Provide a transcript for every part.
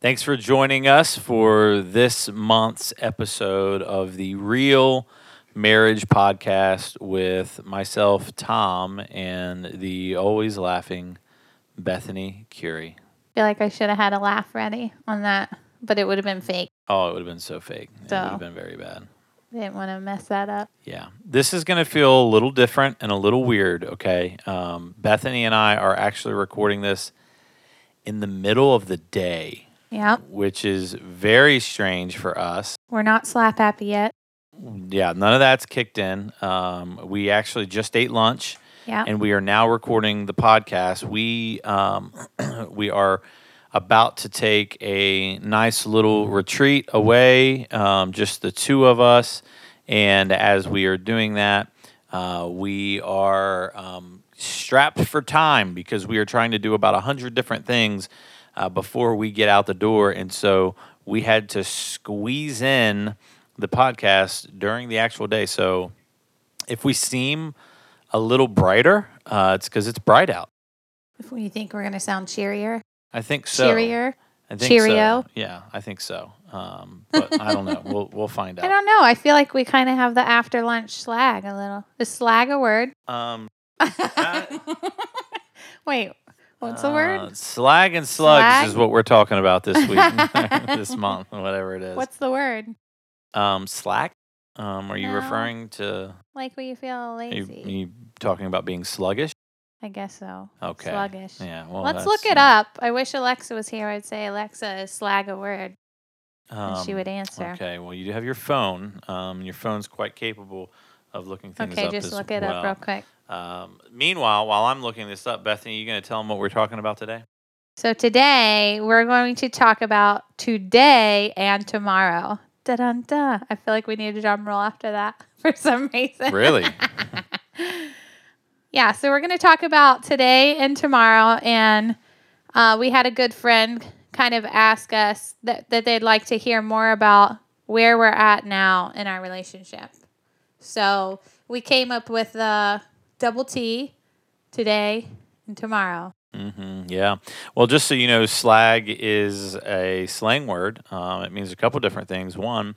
Thanks for joining us for this month's episode of the Real Marriage Podcast with myself, Tom, and the always laughing Bethany Curie. I feel like I should have had a laugh ready on that, but it would have been fake. Oh, it would have been so fake. It would So. have been very bad. Didn't want to mess that up. Yeah. This is going to feel a little different and a little weird, okay? Um, Bethany and I are actually recording this in the middle of the day, Yep. which is very strange for us. We're not slap happy yet. Yeah, none of that's kicked in. Um, we actually just ate lunch Yeah. and we are now recording the podcast. We um, we are about to take a nice little retreat away, um, just the two of us. And as we are doing that, uh, we are um, strapped for time because we are trying to do about a hundred different things uh, before we get out the door, and so we had to squeeze in the podcast during the actual day. So if we seem a little brighter, uh, it's because it's bright out. If you think we're gonna sound cheerier, I think so. cheerier. I think Cheerio? So. Yeah, I think so. Um, but I don't know. We'll we'll find I don't know. I feel like we kind of have the after lunch slag a little. Is slag a word? Um, Wait, what's the uh, word? Slag and slugs Slag? is what we're talking about this week, this month, whatever it is. What's the word? um slack? Um, are you No. referring to? Like when you feel Are you, lazy. are you talking about being sluggish? I guess so. Okay. Sluggish. Yeah. Well, Let's look it up. I wish Alexa was here. I'd say Alexa is slag a word, and she um, would answer. Okay, well, you do have your phone. Um, your phone's quite capable of looking things Okay, up just as look it well. up real quick. Um, meanwhile, while I'm looking this up, Bethany, you going to tell them what we're talking about today? So today we're going to talk about today and tomorrow. Da dun da. I feel like we need a drum roll after that for some reason. Really? yeah. So we're going to talk about today and tomorrow, and uh, we had a good friend kind of ask us that that they'd like to hear more about where we're at now in our relationship. So we came up with the double T today and tomorrow. Mm-hmm, yeah. Well, just so you know, slag is a slang word. Um, it means a couple different things. One,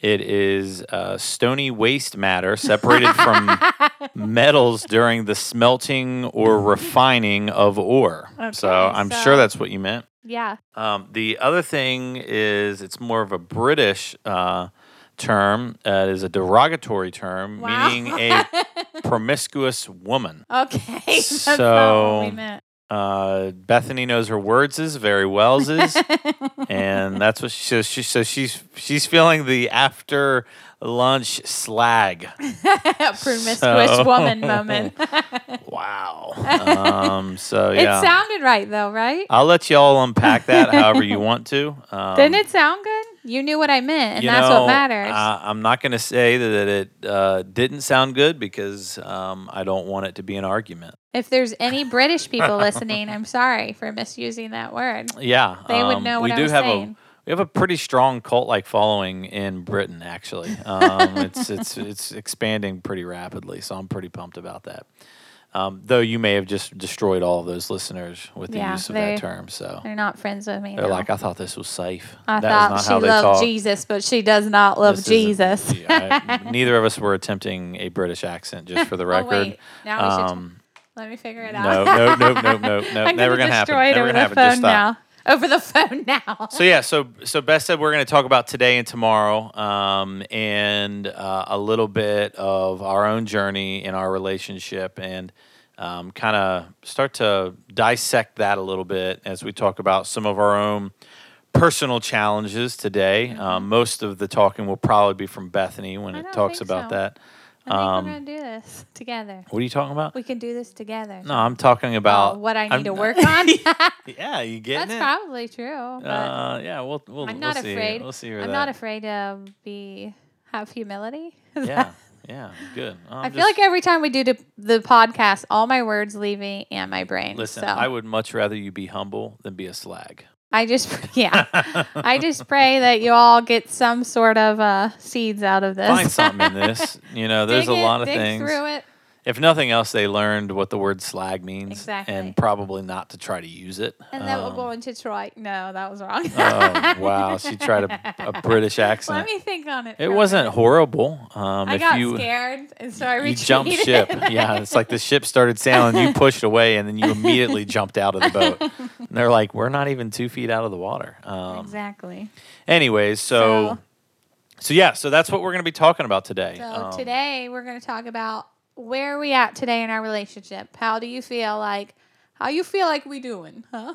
it is uh, stony waste matter separated from metals during the smelting or refining of ore. so I'm so- sure that's what you meant. Yeah. Um, the other thing is it's more of a British uh, term. Uh, is a derogatory term, Wow. meaning a promiscuous woman. Okay. So- what we meant. Uh, Bethany knows her words is very well is, and that's what she says. She says she's she's feeling the after lunch slag. Promiscuous So- woman moment. Wow. Um, so It sounded right though, right? I'll let y'all unpack that however you want to. Um, Didn't it sound good? You knew what I meant, and that's know, what matters. Uh, I'm not going to say that it uh, didn't sound good because um, I don't want it to be an argument. if there's any British people listening, I'm sorry for misusing that word. Yeah, They would um, know we what I do was have saying. a we have a pretty strong cult like following in Britain. Actually, um, it's it's it's expanding pretty rapidly, so I'm pretty pumped about that. Um, though you may have just destroyed all of those listeners with the Yeah, use of they- that term, so They're not friends with me. they're now. like, I thought this was safe. I that thought is she how they loved talk. Jesus, but she does not love This isn't- Jesus. Yeah, I- neither of us were attempting a British accent, just for the Oh, record. wait. Now we should Um, let me figure it out. no, no, no, no, no, I'm never gonna gonna happen. destroy it Never over gonna the happen. Just phone stop. now. Over the phone now. So yeah, so so Beth said we're going to talk about today and tomorrow, um, and uh, a little bit of our own journey in our relationship, and um, kind of start to dissect that a little bit as we talk about some of our own personal challenges today. Um, most of the talking will probably be from Bethany when Mm-hmm. I it talks about so. that. I think Um, we're gonna do this together. What are you talking about? We can do this together. No, I'm talking about Oh, what I need I'm to work on. yeah, you getting That's it? probably true. But uh, yeah, we'll we'll I'm we'll not see. afraid. We'll see where I'm that. not afraid to be have humility. yeah, yeah, good. Well, I I'm feel like every time we do the, the podcast, all my words leave me and my brain. Listen, so I would much rather you be humble than be a slag. I just yeah, I just pray that you all get some sort of uh, seeds out of this. Find something in this. You know, there's Dig a it, lot of dig things. through it. If nothing else, they learned what the word slag means, Exactly. and probably not to try to use it. And then we're Um, going to Detroit. No, that was wrong. oh wow, she tried a, a British accent. Let me think on it. it wasn't minute. horrible. Um, I if got you scared, and so I you jumped ship, yeah, it's like the ship started sailing. You pushed away, and then you immediately jumped out of the boat. And they're like, "We're not even two feet out of the water." Um, exactly. Anyways, so, so yeah, so that's what we're going to be talking about today. So Um, today we're going to talk about where are we at today in our relationship. How do you feel like? How you feel like we doing? Huh?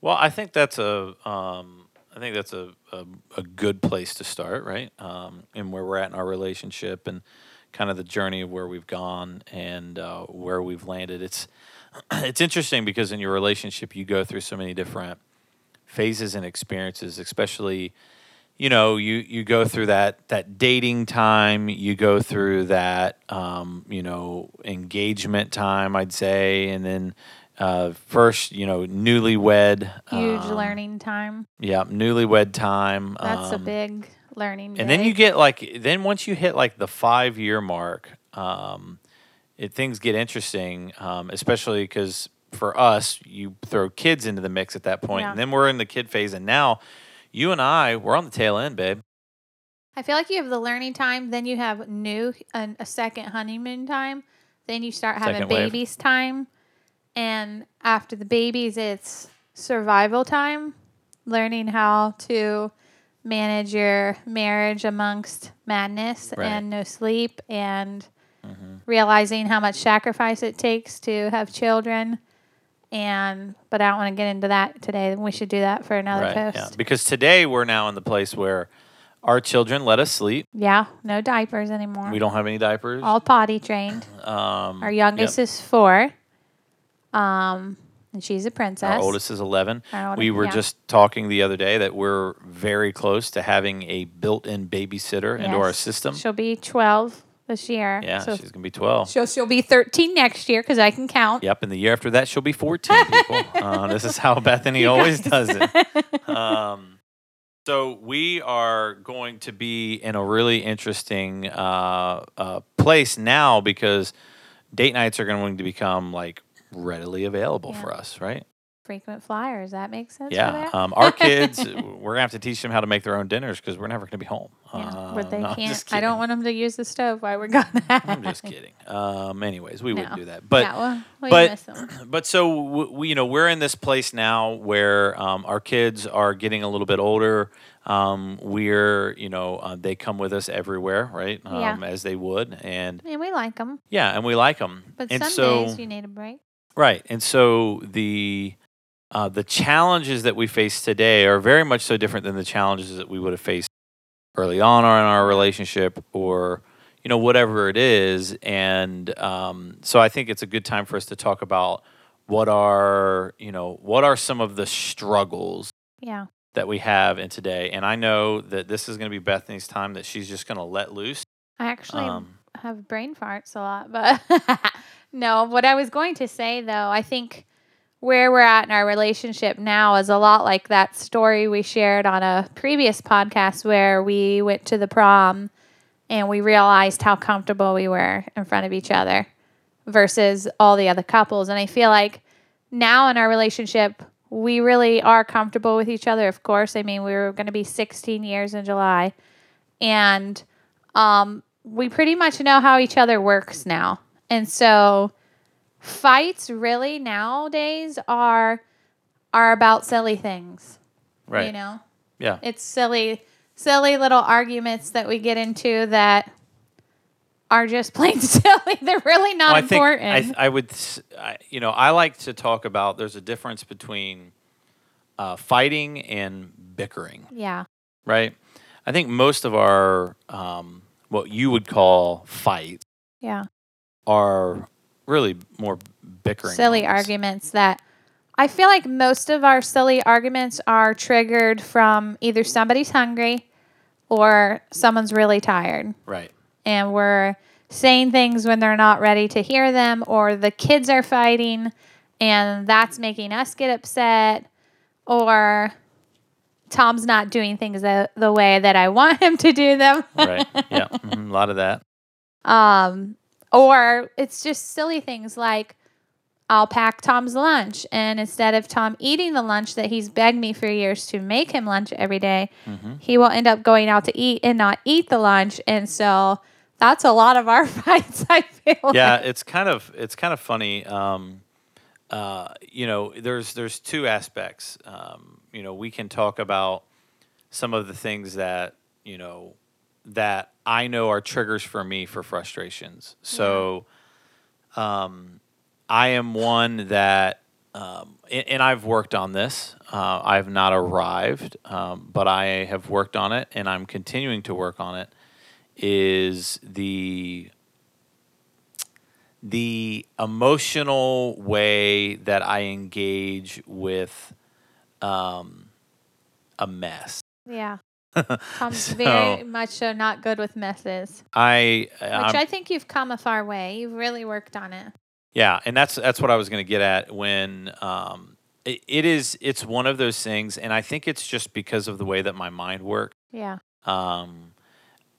Well, I think that's a um, I think that's a, a, a good place to start, right? Um, and where we're at in our relationship and kind of the journey of where we've gone and uh, where we've landed. It's it's interesting because in your relationship you go through so many different phases and experiences, especially you know you you go through that that dating time you go through that um, you know engagement time i'd say and then uh, first you know newlywed Huge um, learning time. yeah newlywed time That's a um, big learning. and then you get like then once you hit like the five year mark um, it, things get interesting um, especially because for us you throw kids into the mix at that point Yeah. and then we're in the kid phase and now you and i we're on the tail end babe I feel like you have the learning time, then you have new an, a second honeymoon time, then you start having Second wave. babies time, and after the babies, it's survival time, learning how to manage your marriage amongst madness Right. and no sleep and Mm-hmm. realizing how much sacrifice it takes to have children and but I don't want to get into that today. We should do that for another right post. yeah because today we're now in the place where our children let us sleep Yeah, no diapers anymore. we don't have any diapers all potty trained. um, Our youngest yep. is four, um, and she's a princess. Our oldest is 11. Oldest- we were yeah. just talking the other day that we're very close to having a built in babysitter into our system. She'll be twelve this year. yeah, so she's going to be 12. she'll she'll be thirteen next year because I can count. Yep, and the year after that, she'll be 14 people. uh, this is how Bethany always does it. Um, so we are going to be in a really interesting uh, uh, place now because date nights are going to become like readily available Yeah. for us, right? Frequent flyers. That makes sense. for Yeah, um, our kids, we're gonna have to teach them how to make their own dinners because we're never gonna be home. Yeah, Uh, but they no, can't. I don't want them to use the stove while we're gone. I'm just kidding. Um, anyways, we No. wouldn't do that. But yeah, well, we but- miss them. but so we, you know, we're in this place now where um, our kids are getting a little bit older. Um, we're you know uh, they come with us everywhere, right? Um, Yeah. As they would, and And we like them, yeah, and we like them. but and some so days you need a break. Right. And so the uh, the challenges that we face today are very much so different than the challenges that we would have faced early on in our relationship or you know whatever it is. And um, so i think it's a good time for us to talk about what are you know what are some of the struggles Yeah. that we have in today. And i know that this is going to be bethany's time that she's just going to let loose. I actually um, have brain farts a lot, but no, what I was going to say though, I think where we're at in our relationship now is a lot like that story we shared on a previous podcast where we went to the prom and we realized how comfortable we were in front of each other versus all the other couples. And I feel like now in our relationship, we really are comfortable with each other, of course. I mean, we were going to be 16 years in July. And um, we pretty much know how each other works now. And so fights really nowadays are are about silly things. right You know? yeah It's silly silly little arguments that we get into that are just plain silly. They're really not Well, I think important. I, I would, I- you know, I like to talk about. There's a difference between uh, fighting and bickering, yeah. right? I think most of our um, what you would call fights Yeah. are really more bickering, silly moments. arguments that I feel like most of our silly arguments are triggered from either somebody's hungry or someone's really tired right? and we're saying things when they're not ready to hear them or the kids are fighting and that's making us get upset or Tom's not doing things the, the way that I want him to do them. Right? Yeah, mhm, a lot of that. Um, or it's just silly things like I'll pack Tom's lunch, and instead of Tom eating the lunch that he's begged me for years to make him lunch every day, Mm-hmm. he will end up going out to eat and not eat the lunch. And so that's a lot of our fights, I feel. yeah, like. it's kind of it's kind of funny. Um, uh, you know, there's there's two aspects. Um, you know, we can talk about some of the things that you know that I know are triggers for me for frustrations. So, um, I am one that, um, and, and I've worked on this. Uh, I've not arrived, um, but I have worked on it, and I'm continuing to work on it. Is the the emotional way that I engage with um, a mess. Yeah. Tom's So- very much so not good with messes, I, which I'm- I think you've come a far way. You've really worked on it. yeah, and that's that's what I was going to get at when um, it, it is. It's one of those things, and I think it's just because of the way that my mind works. Yeah. Um,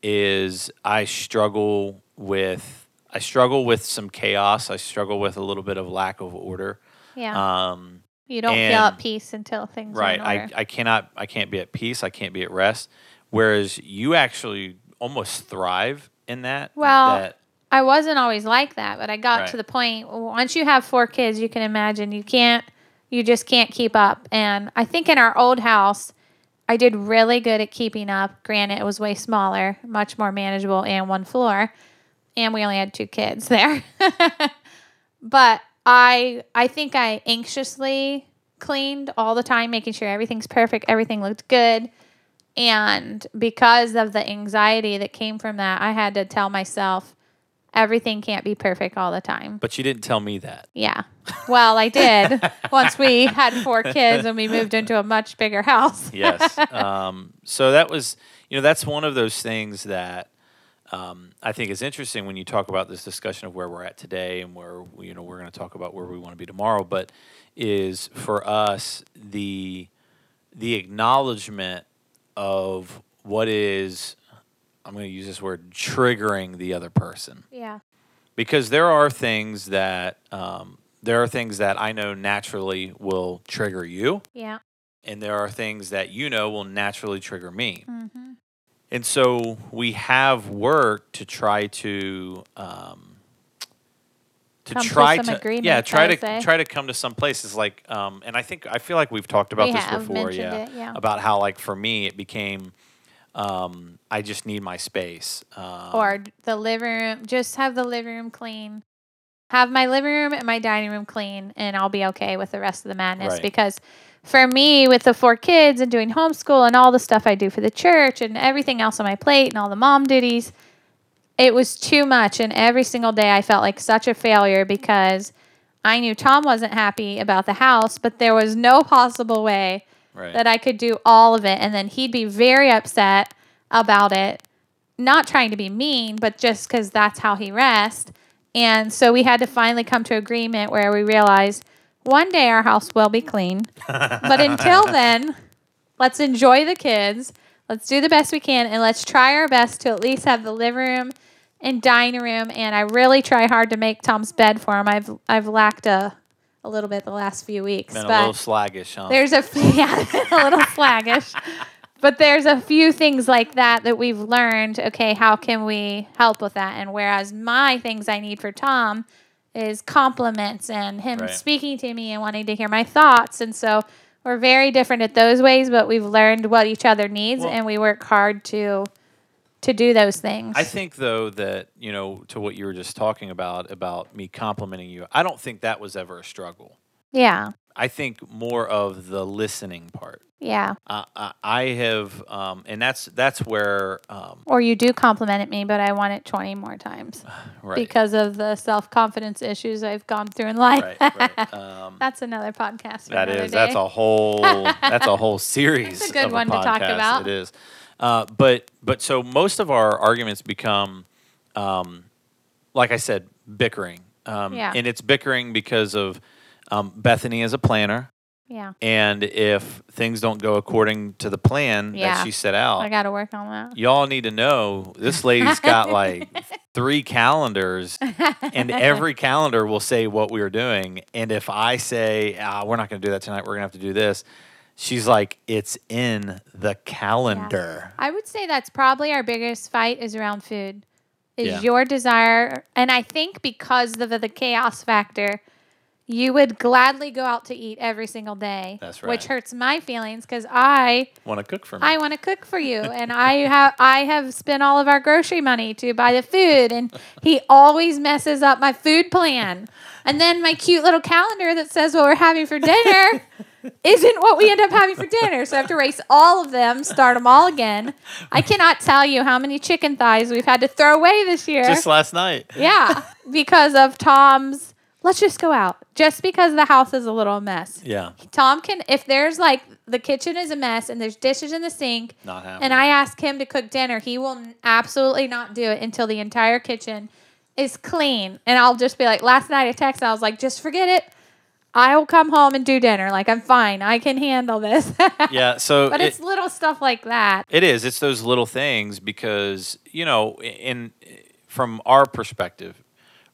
is I struggle with I struggle with some chaos. I struggle with a little bit of lack of order. Yeah. Um, you don't feel at peace until things right are in order. I, I cannot i can't be at peace i can't be at rest whereas you actually almost thrive in that Well, that I wasn't always like that, but I got Right. to the point once you have four kids, you can imagine you can't, you just can't keep up. And I think in our old house, I did really good at keeping up. Granted, it was way smaller, much more manageable, and one floor, and we only had two kids there. but I, I think I anxiously cleaned all the time, making sure everything's perfect, everything looked good. And because of the anxiety that came from that, I had to tell myself everything can't be perfect all the time. but you didn't tell me that Yeah. Well, I did once we had four kids and we moved into a much bigger house. yes um, so that was you know that's one of those things that um, i think is interesting when you talk about this discussion of where we're at today and where you know we're going to talk about where we want to be tomorrow but is for us the the acknowledgement of what is i'm going to use this word triggering the other person Yeah. because there are things that um, there are things that I know naturally will trigger you, Yeah. and there are things that you know will naturally trigger me. Mm-hmm. And so we have work to try to um, to Come to try some to yeah try to say. try to come to some places like um, and I think I feel like we've talked about We this before yeah, it, yeah. about how like for me it became um, I just need my space um, Or the living room, just have the living room clean. Have my living room and my dining room clean, and I'll be okay with the rest of the madness. Right. Because for me, with the four kids and doing homeschool and all the stuff I do for the church and everything else on my plate and all the mom duties, it was too much. And every single day I felt like such a failure because I knew Tom wasn't happy about the house, but there was no possible way right. that I could do all of it. And then he'd be very upset about it, not trying to be mean, but just because that's how he rests. And so we had to finally come to agreement where we realized one day our house will be clean. but until then, let's enjoy the kids. Let's do the best we can and let's try our best to at least have the living room and dining room. And I really try hard to make Tom's bed for him. I've I've lacked a, a little bit the last few weeks. Been a little sluggish, huh? there's a yeah, a little sluggish, but there's a few things like that that we've learned. Okay, how can we help with that? And whereas my things I need for Tom is compliments and him Right. speaking to me and wanting to hear my thoughts, and so we're very different at those ways. But we've learned what each other needs, Well- and we work hard to to do those things. I think though that you know to what you were just talking about about me complimenting you. I don't think that was ever a struggle. yeah, I think more of the listening part. yeah. Uh, I, have, um, and that's that's where um, Or you do compliment me, but I want it twenty more times right, because of the self confidence issues I've gone through in life. right, right. Um, That's another podcast. That another is that's a whole that's a whole series. That's a good one to talk about. It is, uh, but but so most of our arguments become, um, like I said, bickering. Um, Yeah. and it's bickering because of um, Bethany is a planner. yeah. And if things don't go according to the plan Yeah. that she set out, I got to work on that. y'all need to know this lady's got like three calendars, and every calendar will say what we are doing. And if I say, ah, we're not going to do that tonight, we're going to have to do this, she's like, it's in the calendar. I would say that's probably our biggest fight is around food. Is Yeah. your desire and I think because of the chaos factor, you would gladly go out to eat every single day. That's right. Which hurts my feelings because I Want to cook for me? I want to cook for you, and I have I have spent all of our grocery money to buy the food, and he always messes up my food plan. And then my cute little calendar that says what we're having for dinner isn't what we end up having for dinner. So I have to erase all of them, start them all again. I cannot tell you how many chicken thighs we've had to throw away this year. Just last night. yeah, because of Tom's. Let's just go out. Just because the house is a little mess. Yeah, Tom can, if there's like the kitchen is a mess and there's dishes in the sink, not happening. and I ask him to cook dinner, he will absolutely not do it until the entire kitchen is clean. And I'll just be like, last night I texted, I was like, just forget it. I will come home and do dinner. Like I'm fine. I can handle this. yeah, so but it- it's little stuff like that. It is. It's those little things because you know, in from our perspective,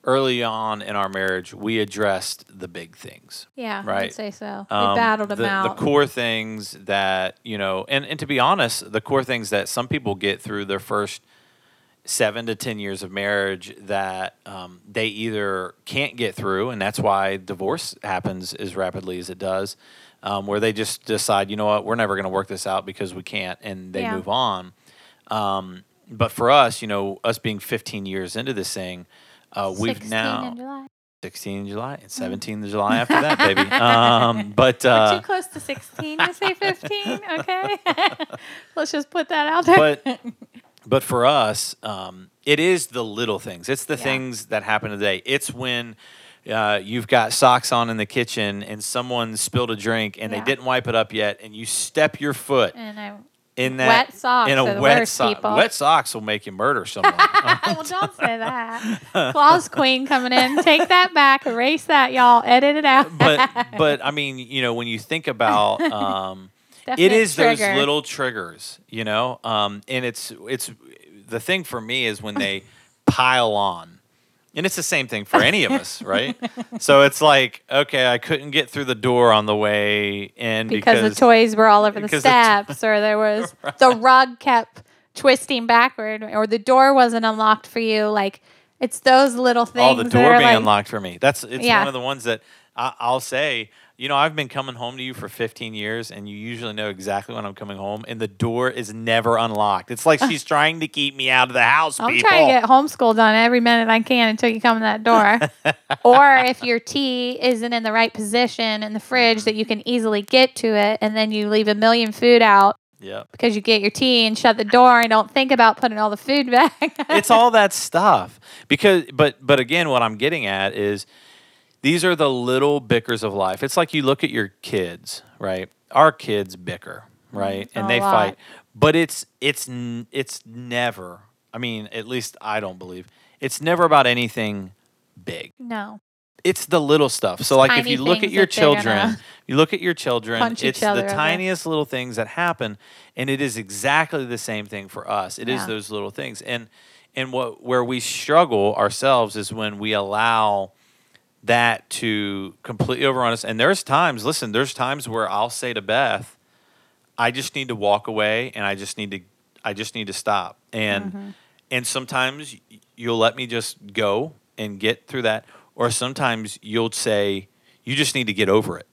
early on in our marriage, we addressed the big things. Yeah, I Right. would say so. We Um, battled them the, out. The core things that you know, and and to be honest, the core things that some people get through their first seven to ten years of marriage that um, they either can't get through, and that's why divorce happens as rapidly as it does, um, where they just decide, you know what, we're never going to work this out because we can't, and they Yeah. move on. Um, but for us, you know, us being 15 years into this thing, uh, we've now in July. 16 in July and 17 in July after that, baby. Um, but uh, too close to 16 to say 15. Okay. Let's just put that out there. but but for us, um, it is the little things. It's the Yeah. things that happen today. It's when uh, you've got socks on in the kitchen and someone spilled a drink and Yeah. they didn't wipe it up yet, and you step your foot and I in that Wet socks in a wet sock. Wet socks will make you murder someone. well, don't say that. Claus Queen coming in. Take that back. Erase that, y'all. Edit it out. but but I mean, you know, when you think about um, it is those little triggers, you know, um, and it's it's the thing for me is when they pile on, and it's the same thing for any of us, right? So it's like, okay, I couldn't get through the door on the way in because, because, the toys were all over the because the to- steps, or there was the rug kept twisting backward, or the door wasn't unlocked for you. Like it's those little things. all the door being like, unlocked for me. That's it's Yeah. one of the ones that I, I'll say. You know, I've been coming home to you for 15 years, and you usually know exactly when I'm coming home, and the door is never unlocked. It's like she's trying to keep me out of the house. I'm people. trying to get homeschool done every minute I can until you come in that door. or if your tea isn't in the right position in the fridge that you can easily get to it, and then you leave a million food out Yep. because you get your tea and shut the door and don't think about putting all the food back. it's all that stuff because but but again what i'm getting at is these are the little bickers of life it's like you look at your kids right our kids bicker mm-hmm. right and they lot. fight but it's it's it's never i mean at least i don't believe it's never about anything big no. It's the little stuff. So like if you look at your that they're gonna children, you look at your children, punch each it's the over. tiniest little things that happen and it is exactly the same thing for us. It is Yeah. those little things. And and what where we struggle ourselves is when we allow that to completely overrun us. And there's times, listen, there's times where I'll say to Beth, I just need to walk away and I just need to I just need to stop. And Mm-hmm. and sometimes y- you'll let me just go and get through that or sometimes you'll say you just need to get over it.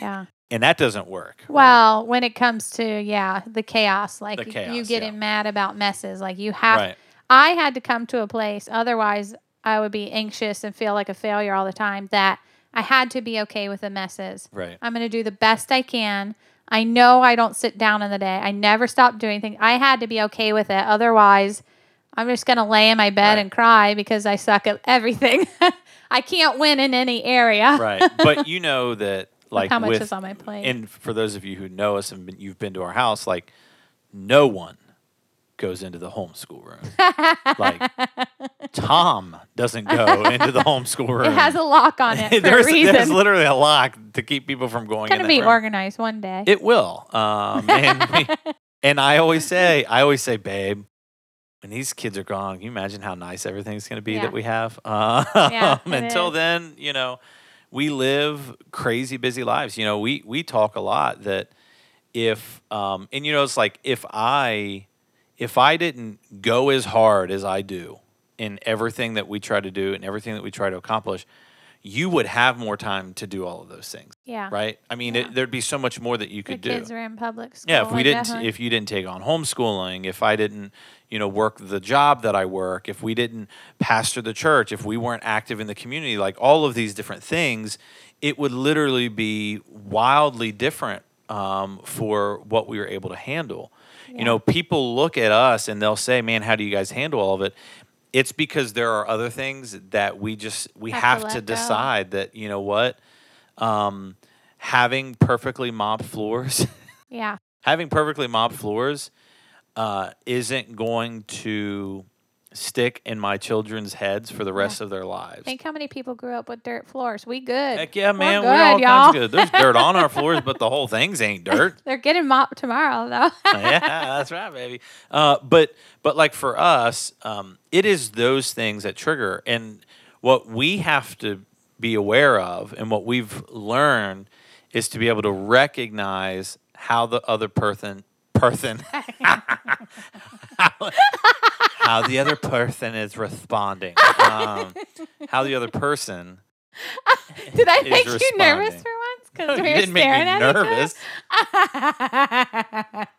Yeah. And that doesn't work. right? Well, when it comes to yeah, the chaos, like The you getting yeah. mad about messes, like you have. Right. I had to come to a place, otherwise I would be anxious and feel like a failure all the time. That I had to be okay with the messes. Right. I'm going to do the best I can. I know I don't sit down in the day. I never stop doing things. I had to be okay with it. Otherwise, I'm just going to lay in my bed Right. and cry because I suck at everything. I can't win in any area. right. But you know that like How much with is on my plate? and for those of you who know us and been, you've been to our house, like no one goes into the homeschool room. like Tom doesn't go into the homeschool room. it has a lock on it for there's, a reason. there's literally a lock to keep people from going. in to be room. organized one day. It will. Um, and, we- and I always say, I always say, babe, when these kids are gone, can you imagine how nice everything's going to be Yeah. that we have? Uh, Yeah, until is. then, you know, we live crazy busy lives. You know, we we talk a lot that if um, and you know, it's like if I if I didn't go as hard as I do in everything that we try to do and everything that we try to accomplish, you would have more time to do all of those things, Yeah. right? I mean, Yeah. it, thereuld be so much more that you The could do. kids were in public school. Yeah, if we didn't, definitely- if you didn't take on homeschooling, if I didn't, you know, work the job that I work, if we didn't pastor the church, if we weren't active in the community, like all of these different things, it would literally be wildly different um, for what we were able to handle. Yeah. You know, people look at us and they'll say, "Man, how do you guys handle all of it?" It's because there are other things that we just we Have to have, to, go. decide that you know what, um, having perfectly mopped floors. yeah. having perfectly mopped floors uh, isn't going to stick in my children's heads for the rest of their lives. Think how many people grew up with dirt floors. We good. Heck yeah, man, good, we're all y'all. kinds of good. There's dirt on our floors, but the whole thing's ain't dirt. They're getting mopped tomorrow though. yeah, that's right, baby. Uh, but but like for us, um, it is those things that trigger, and what we have to be aware of, and what we've learned is to be able to recognize how the other person person how, how the other person is responding, um, how the other person. Did I make you nervous for once? No, Because you we were didn't make me staring at nervous. each.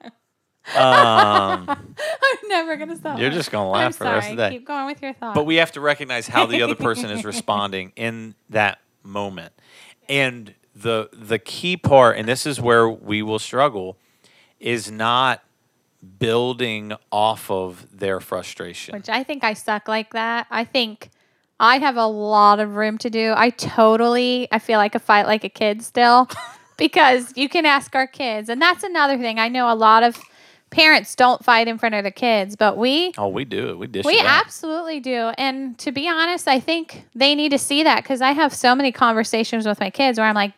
Um, I'm never gonna stop. you're just gonna I'm laugh for the rest of the day. Keep going with your thoughts. But we have to recognize how the other person is responding in that moment. And the the key part, and this is where we will struggle, is not building off of their frustration. which I think I suck like that. I think I have a lot of room to do. I totally I feel like a fight like a kid still because you can ask our kids. And that's another thing. I know a lot of parents don't fight in front of their kids, but we oh, we do it. We dish we it out. absolutely do. And to be honest, I think they need to see that because I have so many conversations with my kids where I'm like,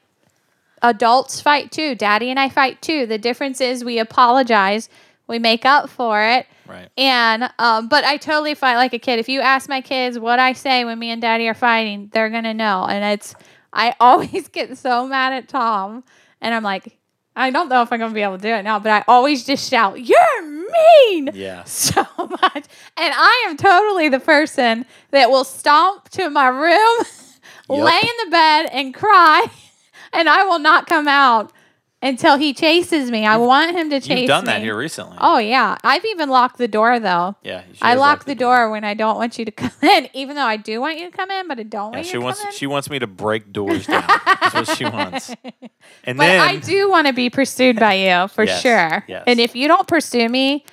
adults fight too. Daddy and I fight too. The difference is we apologize, we make up for it. Right. And um, but I totally fight like a kid. If you ask my kids what I say when me and Daddy are fighting, they're gonna know. And it's I always get so mad at Tom, and I'm like, I don't know if I'm gonna be able to do it now, but I always just shout, "You're mean!" Yeah. so much. And I am totally the person that will stomp to my room, Yup. lay in the bed, and cry, and I will not come out until he chases me. I want him to chase me. You've done that me. here recently. Oh yeah, I've even locked the door though. yeah. I lock the door when I don't want you to come in, even though I do want you to come in, but I don't Yeah, want she you to wants come in. she wants me to break doors down. That's what she wants. And but then I do want to be pursued by you for Yes, sure. yes. And if you don't pursue me,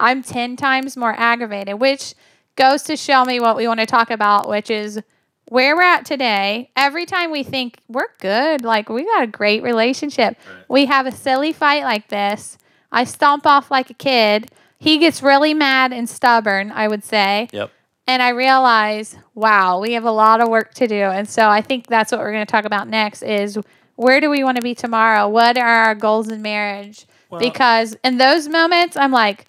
I'm 10 times more aggravated, which goes to show me what we want to talk about, which is where we're at today. Every time we think we're good, like we got a great relationship, Right. we have a silly fight like this. I stomp off like a kid. He gets really mad and stubborn, I would say. Yep. And I realize, wow, we have a lot of work to do. And so I think that's what we're going to talk about next is where do we want to be tomorrow? What are our goals in marriage? Well- because in those moments, I'm like,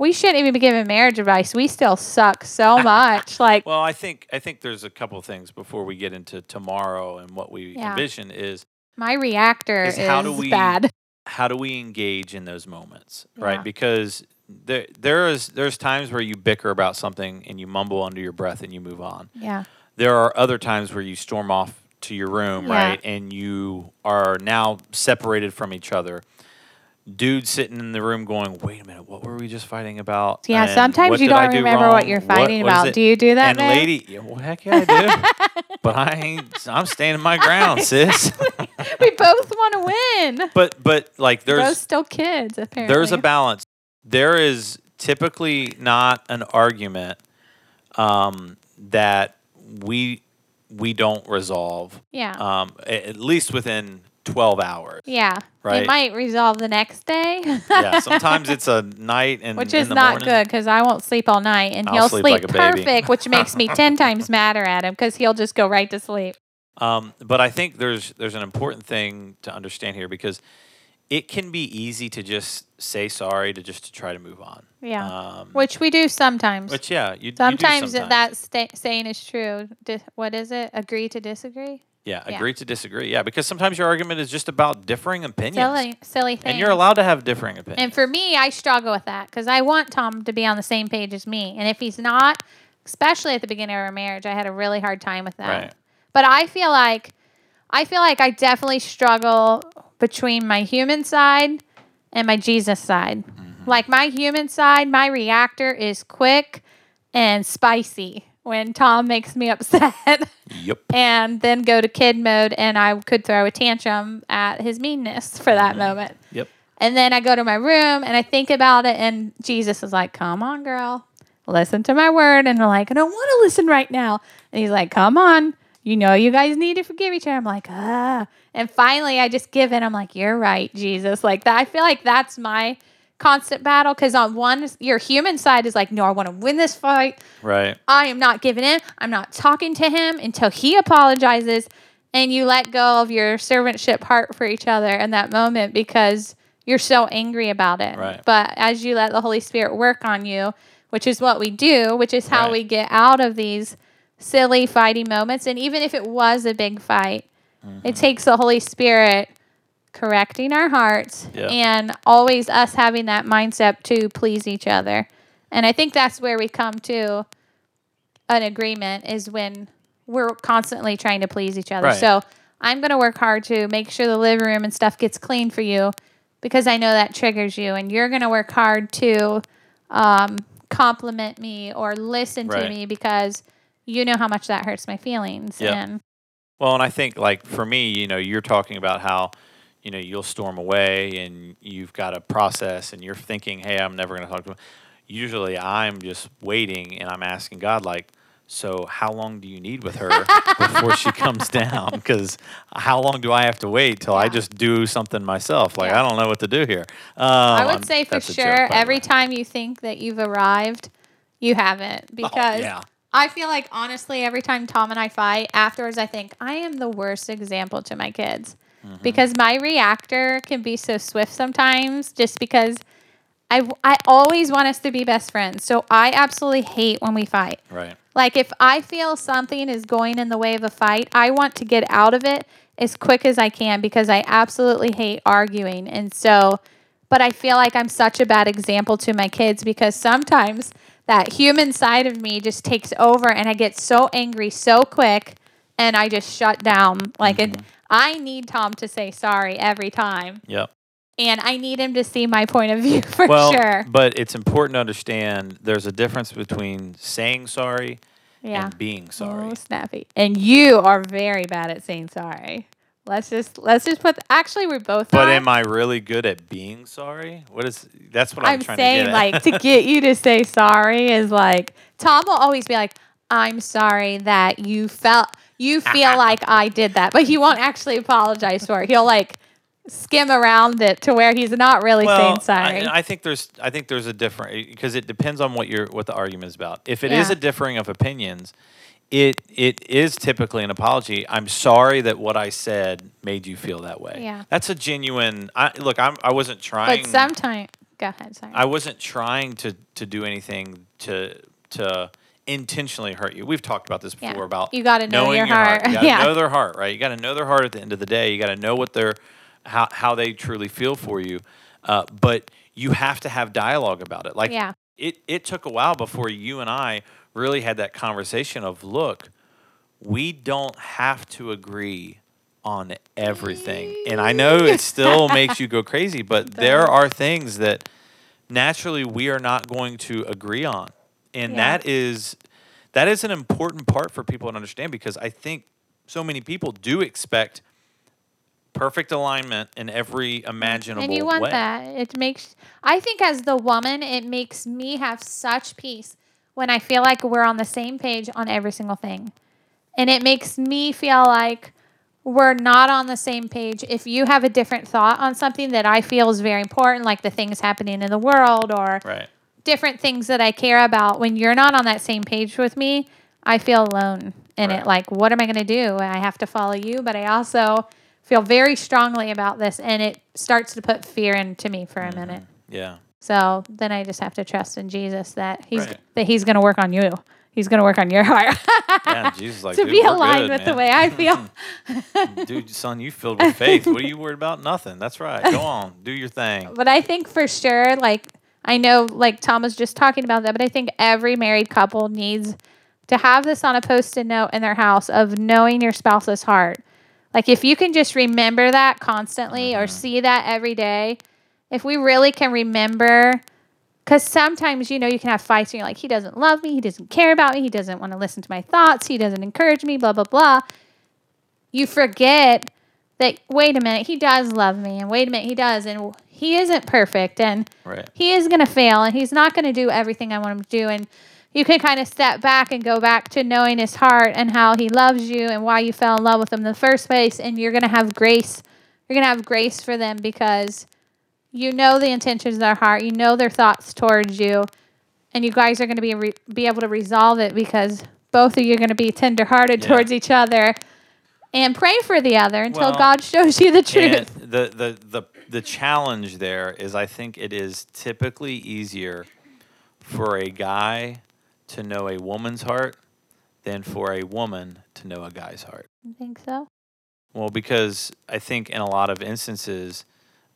we shouldn't even be giving marriage advice. We still suck so much. like, Well, I think I think there's a couple of things before we get into tomorrow and what we Yeah. envision is my reactor is do we- bad. how do we engage in those moments, Yeah. right? Because there there is there's times where you bicker about something and you mumble under your breath and you move on. Yeah. There are other times where you storm off to your room, Yeah. right, and you are now separated from each other. Dude sitting in the room going, "Wait a minute, what were we just fighting about?" Yeah. And sometimes you don't do remember what you're What- fighting about. Do you do that, and babe? lady, yeah, well, heck yeah, I do. but I ain't. I'm standing my ground, sis. we both want to win. but but like We're both there's still kids, apparently. there's a balance. There is typically not an argument um, that we we don't resolve. yeah. Um, at least within 12 hours. yeah. right. It might resolve the next day. yeah. Sometimes it's a night and which is not morning. good because I won't sleep all night, and I'll he'll sleep sleep, like perfect, which makes me ten times madder at him because he'll just go right to sleep. Um, but I think there's there's an important thing to understand here because it can be easy to just say sorry to just to try to move on. Yeah. Um, Which we do sometimes. which yeah, you you do sometimes, sometimes. that sta- saying is true. Di- what is it? Agree to disagree? Yeah, yeah. agree to disagree. Yeah, because sometimes your argument is just about differing opinions, Silly, silly thing. and you're allowed to have differing opinions. And for me, I struggle with that because I want Tom to be on the same page as me. And if he's not, especially at the beginning of our marriage, I had a really hard time with that. Right. But I feel like I feel like I definitely struggle between my human side and my Jesus side. Mm-hmm. Like my human side, my reactor is quick and spicy when Tom makes me upset. yep. and then go to kid mode and I could throw a tantrum at his meanness for that Mm-hmm. moment. Yep. And then I go to my room and I think about it, and Jesus is like, Come on, girl, listen to my word. And I'm like, I don't want to listen right now. And he's like, Come on. You know, you guys need to forgive each other. I'm like, ah. And finally, I just give in. I'm like, You're right, Jesus. Like that. I feel like that's my constant battle because on one, your human side is like, No, I want to win this fight. Right. I am not giving in. I'm not talking to him until he apologizes and you let go of your servantship heart for each other in that moment because you're so angry about it. Right. But as you let the Holy Spirit work on you, which is what we do, which is how Right. we get out of these silly fighting moments. And even if it was a big fight, Mm-hmm. it takes the Holy Spirit correcting our hearts Yeah. and always us having that mindset to please each other. And I think that's where we come to an agreement is when we're constantly trying to please each other. Right. So I'm going to work hard to make sure the living room and stuff gets clean for you because I know that triggers you. And you're going to work hard to um, compliment me or listen to me because you know how much that hurts my feelings. Yeah. And Well, and I think like for me, you know, you're talking about how, you know, you'll storm away and you've got a process and you're thinking, hey, I'm never going to talk to him. Usually I'm just waiting and I'm asking God, like, so how long do you need with her before she comes down? Because how long do I have to wait till I just do something myself? Like, Yeah. I don't know what to do here. Um, I would say for joke, sure, by every time you think that you've arrived, you haven't. Because Oh, yeah. I feel like, honestly, every time Tom and I fight, afterwards, I think I am the worst example to my kids. Mm-hmm. Because my reactor can be so swift sometimes just because I, I always want us to be best friends. So I absolutely hate when we fight. Right. Like if I feel something is going in the way of a fight, I want to get out of it as quick as I can because I absolutely hate arguing. And so, but I feel like I'm such a bad example to my kids because sometimes that human side of me just takes over and I get so angry so quick and I just shut down. Like it, I need Tom to say sorry every time. Yep. And I need him to see my point of view for well, sure. but it's important to understand there's a difference between saying sorry Yeah. and being sorry. Oh, snappy. And you are very bad at saying sorry. Let's just let's just put. Actually, we're both. But am I really good at being sorry? What is that's what I'm, I'm trying saying to get like to get you to say sorry is like Tom will always be like, "I'm sorry that you felt you feel like I did that," but he won't actually apologize for it. He'll like skim around it to where he's not really well, saying sorry. I, I think there's I think there's a different eh, because it depends on what your what the argument is about. If it is Yeah. a differing of opinions, it it is typically an apology. I'm sorry that what I said made you feel that way. Yeah. That's a genuine. I, look, I'm I wasn't trying. but sometimes, go ahead. Sorry. I wasn't trying to to do anything to to intentionally hurt you. We've talked about this Yeah. before about You gotta know knowing your heart. You gotta Yeah. know their heart, right? You got to know their heart at the end of the day. You got to know what they're how how they truly feel for you. Uh, but you have to have dialogue about it. Like Yeah. it it took a while before you and I really had that conversation of look, we don't have to agree on everything. And I know it still makes you go crazy, but there are things that naturally we are not going to agree on. And Yeah. that is that is an important part for people to understand because I think so many people do expect perfect alignment in every imaginable and you want way. that it makes i think as the woman it makes me have such peace when i feel like we're on the same page on every single thing and it makes me feel like we're not on the same page if you have a different thought on something that i feel is very important like the things happening in the world or Right. Different things that i care about when you're not on that same page with me i feel alone in Right. it like what am i going to do i have to follow you but i also feel very strongly about this, and it starts to put fear into me for Mm-hmm. a minute. Yeah. So then I just have to trust in Jesus that he's Right. that he's going to work on you. He's going to work on your heart Yeah. Jesus like to "Dude, be aligned good, with the way I feel. Dude, son, you filled with faith. What are you worried about? Nothing. That's right. Go on. Do your thing. But I think for sure, like I know, like Tom was just talking about that, but I think every married couple needs to have this on a post-it note in their house of knowing your spouse's heart. Like if you can just remember that constantly or mm-hmm. see that every day, if we really can remember because sometimes you know you can have fights and you're like he doesn't love me he doesn't care about me he doesn't want to listen to my thoughts he doesn't encourage me blah blah blah you forget that wait a minute he does love me and wait a minute he does and he isn't perfect and Right. he is going to fail and he's not going to do everything I want him to do. And you can kind of step back and go back to knowing his heart and how he loves you and why you fell in love with him in the first place. And you're going to have grace. You're going to have grace for them because you know the intentions of their heart, you know their thoughts towards you, and you guys are going to be re- be able to resolve it because both of you are going to be tenderhearted Yeah. towards each other. And pray for the other until Well, God shows you the truth. the, the, the, the challenge there is I think it is typically easier for a guy to know a woman's heart than for a woman to know a guy's heart. You think so? Well, because I think in a lot of instances,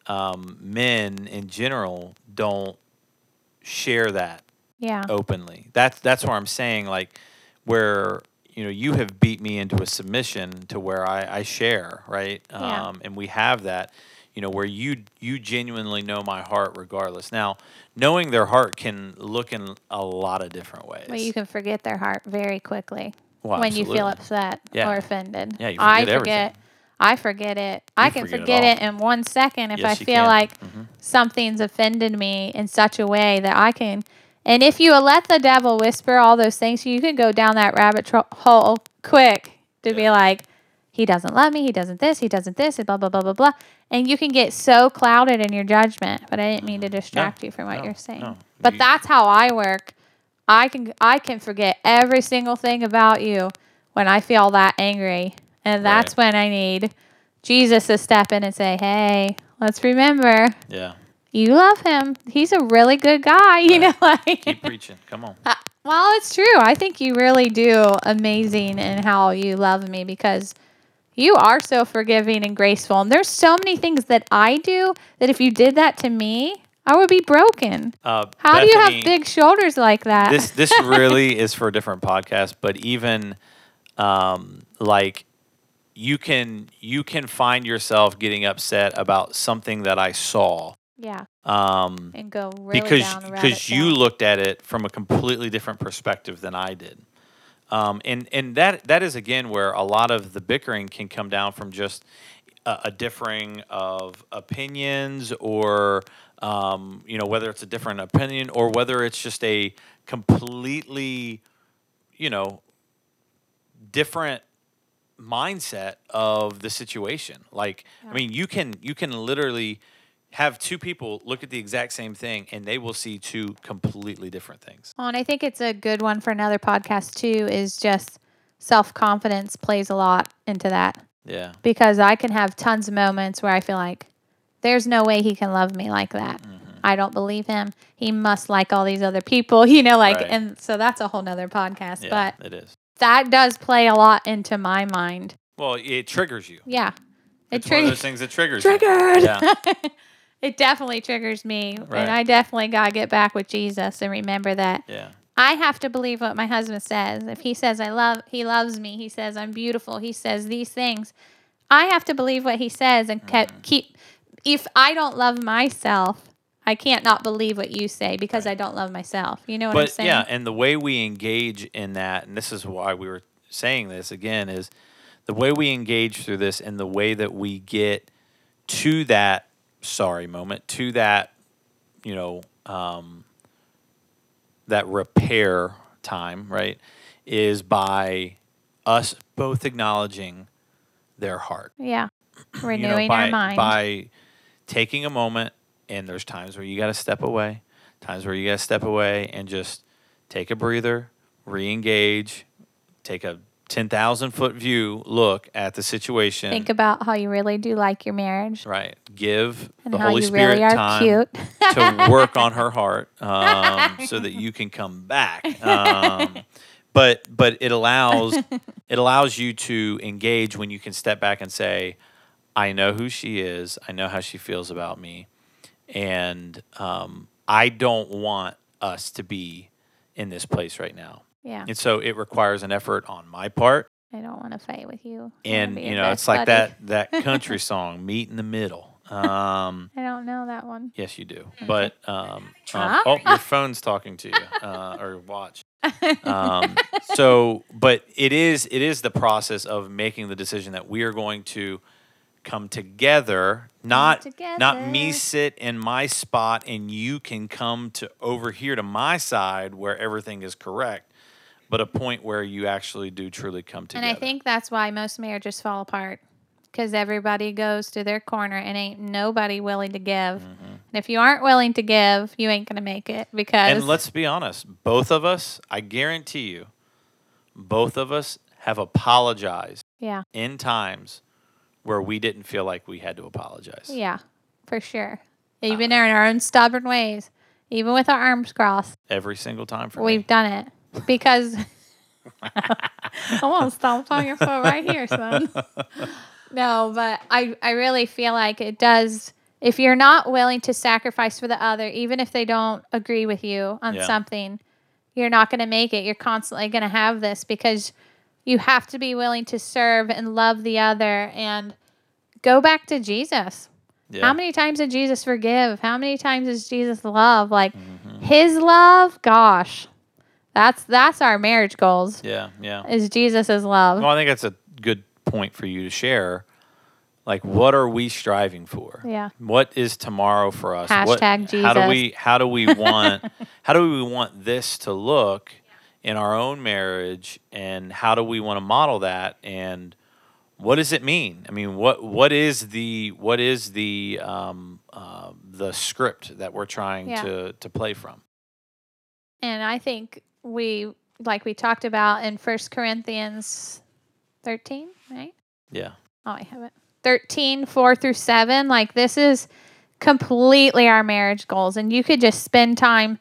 um, men in general don't share that Yeah. openly. That's that's where I'm saying like where you know you have beat me into a submission to where I, I share right, Yeah. um, and we have that. You know where you you genuinely know my heart regardless. Now, knowing their heart can look in a lot of different ways. Well, you can forget their heart very quickly Well, when you feel upset Yeah. or offended. Yeah, you I forget everything. I forget it. I You can forget it forget all. it, in one second if Yes, I feel like Mhm. something's offended me in such a way that I can. And if you let the devil whisper all those things, you can go down that rabbit tro- hole quick to be like, he doesn't love me, he doesn't this, he doesn't this, and blah blah blah blah blah. And you can get so clouded in your judgment. But I didn't mean to distract you from what no, you're saying. no. But You- that's how I work. I can I can forget every single thing about you when I feel that angry. And that's when I need Jesus to step in and say, Hey, let's remember Yeah, you love him. He's a really good guy, you know, like keep preaching. Come on. Uh, well, it's true. I think you really do amazing in how you love me because you are so forgiving and graceful. And there's so many things that I do that if you did that to me, I would be broken. Uh, How do you have big shoulders like that? this this really is for a different podcast but even um like you can you can find yourself getting upset about something that i saw yeah, um and go really because down the rabbit because you looked at it from a completely different perspective than i did um and and that that is again where a lot of the bickering can come down from just a, a differing of opinions or um, you know whether it's a different opinion or whether it's just a completely you know different mindset of the situation. Like i mean you can you can literally have two people look at the exact same thing and they will see two completely different things Well, and I think it's a good one for another podcast too. Is just self confidence plays a lot into that. yeah because I can have tons of moments where I feel like there's no way he can love me like that. Mm-hmm. I don't believe him. He must like all these other people, you know, like, Right. and so that's a whole nother podcast. yeah But it is that does play a lot into my mind. well it triggers you Yeah. It it's one of triggers. those things that triggers you. Triggered. yeah it definitely triggers me. Right. And I definitely got to get back with Jesus and remember that yeah I have to believe what my husband says. If he says I love, he loves me. He says I'm beautiful. He says these things. I have to believe what he says and Mm-hmm. keep. If I don't love myself, I can't not believe what you say because I don't love myself. You know what I'm saying? yeah and the way we engage in that and this is why we were saying this again is the way we engage through this and the way that we get to that sorry moment to that you know um, that repair time right is by us both acknowledging their heart Yeah. you know, Renewing by, our mind. by taking a moment and there's times where you got to step away times where you got to step away and just take a breather re-engage take a 10,000 foot view look at the situation. Think about how you really do like your marriage right. Give and the Holy Spirit really time cute. to work on her heart um, so that you can come back. Um, but but it allows it allows you to engage when you can step back and say, I know who she is. I know how she feels about me, and um, I don't want us to be in this place right now. Yeah, And so it requires an effort on my part. I don't want to fight with you. I And you know, best it's like buddy. that that country song, "Meet in the Middle." Um, I don't know that one. Yes, you do. But um, um, oh, your phone's talking to you uh, or watch. Um, so, but it is it is the process of making the decision that we are going to come together, not not me sit in my spot and you can come to over here to my side where everything is correct, but a point where you actually do truly come together. And I think that's why most marriages fall apart because everybody goes to their corner and ain't nobody willing to give. Mm-hmm. And if you aren't willing to give, you ain't going to make it because And let's be honest, both of us, I guarantee you, both of us have apologized yeah, in times where we didn't feel like we had to apologize. yeah, for sure. Uh, Even in our own stubborn ways, even with our arms crossed, Every single time for we've me. done it because I want to stomp on your foot right here, son. no, but I, I really feel like it does. If you're not willing to sacrifice for the other, even if they don't agree with you on Yeah. something, you're not going to make it. You're constantly going to have this because you have to be willing to serve and love the other and go back to Jesus. Yeah. How many times did Jesus forgive? How many times does Jesus love? Like Mm-hmm. his love, gosh. That's that's our marriage goals. Yeah, yeah. Is Jesus' love. Well, I think that's a good point for you to share. Like, what are we striving for? Yeah. What is tomorrow for us? What- Hashtag How do we? How do we want? how do we want this to look in our own marriage? And how do we want to model that? And what does it mean? I mean, what what is the what is the um, uh, the script that we're trying Yeah. to to play from? And I think we like we talked about in First Corinthians thirteen, right? Yeah. Oh, I have it. 13, 4 through 7. Like, this is completely our marriage goals. And you could just spend time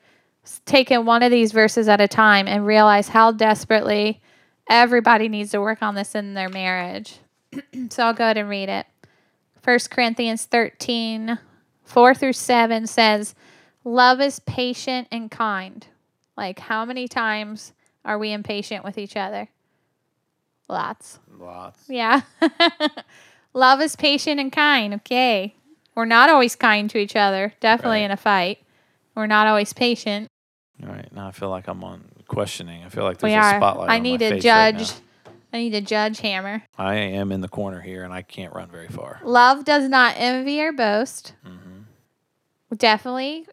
taking one of these verses at a time and realize how desperately everybody needs to work on this in their marriage. so I'll go ahead and read it. 1 Corinthians 13, 4 through 7 says, Love is patient and kind. Like, how many times are we impatient with each other? Lots. Lots. Yeah. Love is patient and kind. Okay. We're not always kind to each other. Definitely Right. in a fight. We're not always patient. All right. Now I feel like I'm on questioning. I feel like there's we a are. spotlight. I need a right judge. now. I need a judge hammer. I am in the corner here, and I can't run very far. Love does not envy or boast. hmm Definitely.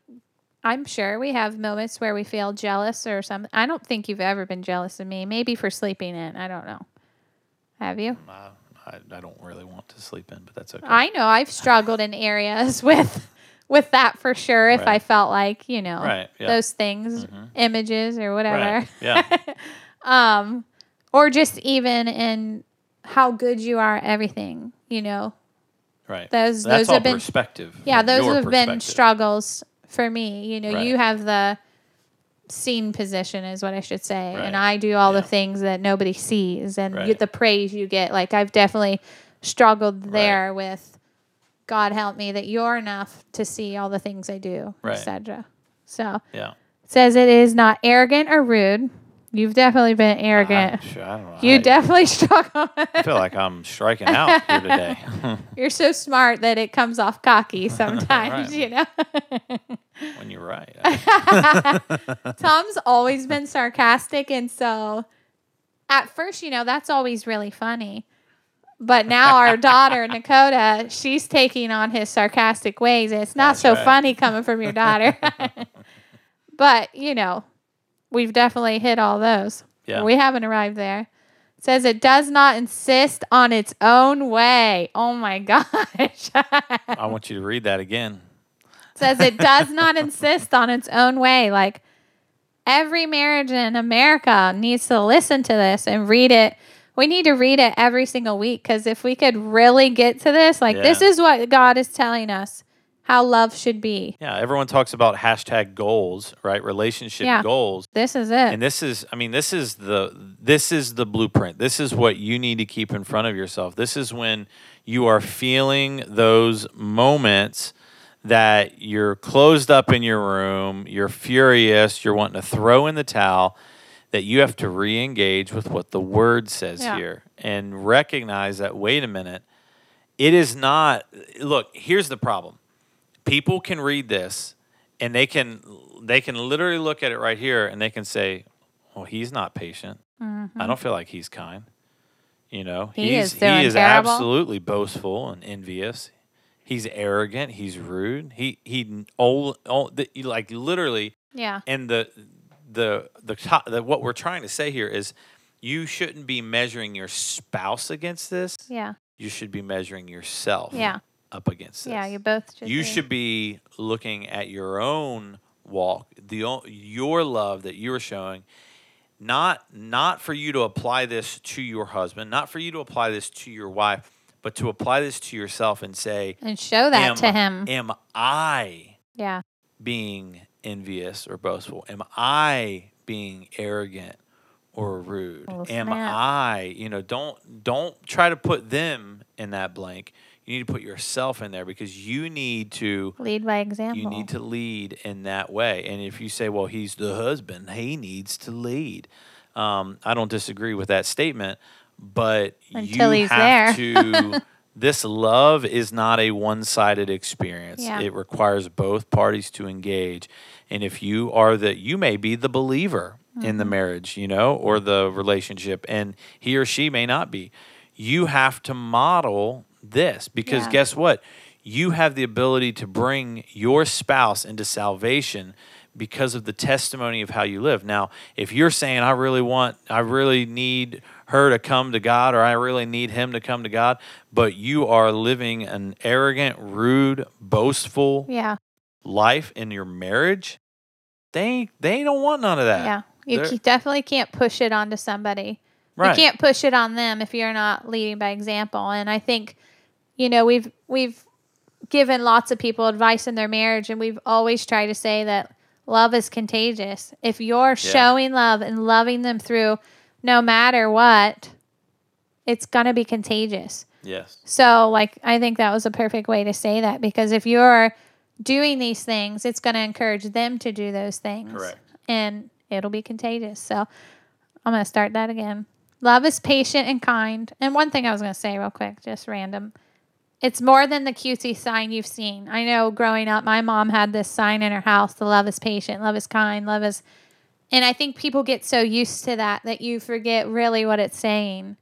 I'm sure we have moments where we feel jealous or something. I don't think you've ever been jealous of me. Maybe for sleeping in. I don't know. Have you? I, I, I don't really want to sleep in, but that's okay. I know I've struggled in areas with with that for sure if I felt like, you know, Right, yeah. those things, Mhm. images or whatever. Right, yeah. um or just even in how good you are at everything, you know. right. Those That's those have been perspective. Yeah, those have been struggles for me. You know, Right. you have the seen position is what I should say, and I do all Yeah. the things that nobody sees, and you, the praise you get. Like I've definitely struggled Right. there with God help me that you're enough to see all the things I do, Right. etc. So Yeah. it says it is not arrogant or rude. You've definitely been arrogant. I, I know. you I, definitely struggle. I feel like I'm striking out here today. You're so smart that it comes off cocky sometimes, Right. you know. when you're right. Tom's always been sarcastic, and so at first, you know, that's always really funny. But now our daughter Dakota, she's taking on his sarcastic ways, and it's not That's so right. funny coming from your daughter. but you know, we've definitely hit all those. Yeah. We haven't arrived there. It says it does not insist on its own way. Oh my gosh. I want you to read that again. says it does not insist on its own way. Like every marriage in America needs to listen to this and read it we need to read it every single week because if we could really get to this, like this is what God is telling us how love should be. Yeah, everyone talks about hashtag goals, right? Relationship Yeah. goals. This is it. And this is I mean, this is the this is the blueprint. This is what you need to keep in front of yourself. This is when you are feeling those moments that you're closed up in your room, you're furious, you're wanting to throw in the towel, that you have to re-engage with what the word says Yeah. here and recognize that wait a minute, it is not look, here's the problem. People can read this and they can they can literally look at it right here and they can say, "Well, he's not patient. I don't feel like he's kind." You know, Mm-hmm. He he's is he is terrible. absolutely boastful and envious. He's arrogant. He's rude. He he old, old the, like literally. yeah. And the the the, top, the what we're trying to say here is, you shouldn't be measuring your spouse against this. Yeah. You should be measuring yourself. Yeah. Up against this Yeah. You both should. you be. should be looking at your own walk the your love that you are showing not not for you to apply this to your husband not for you to apply this to your wife but to apply this to yourself and say and show that to him. am i yeah. being envious or boastful am i being arrogant or rude am i you know don't don't try to put them in that blank you need to put yourself in there because you need to Lead by example. you need to lead in that way. And if you say, well, he's the husband, he needs to lead. Um, I don't disagree with that statement, but Until you he's have there. to. This love is not a one sided experience. Yeah. It requires both parties to engage. And if you are the, you may be the believer in Mm-hmm. the marriage, you know, or the relationship, and he or she may not be. You have to model this because Yeah. guess what? You have the ability to bring your spouse into salvation because of the testimony of how you live. Now, if you're saying, I really want, I really need her to come to God, or I really need him to come to God, but you are living an arrogant, rude, boastful Yeah. life in your marriage, they they don't want none of that. Yeah. You They're- definitely can't push it onto somebody. Right. You can't push it on them if you're not leading by example. And I think, you know, we've we've given lots of people advice in their marriage and we've always tried to say that love is contagious. If you're showing love and loving them through no matter what, it's going to be contagious. Yes. So, like, I think that was a perfect way to say that because if you're doing these things, it's going to encourage them to do those things. Correct. And it'll be contagious. So, I'm going to start that again. Love is patient and kind. And one thing I was going to say real quick, just random. It's more than the cutesy sign you've seen. I know growing up, my mom had this sign in her house the love is patient, love is kind, love is. And I think people get so used to that that you forget really what it's saying.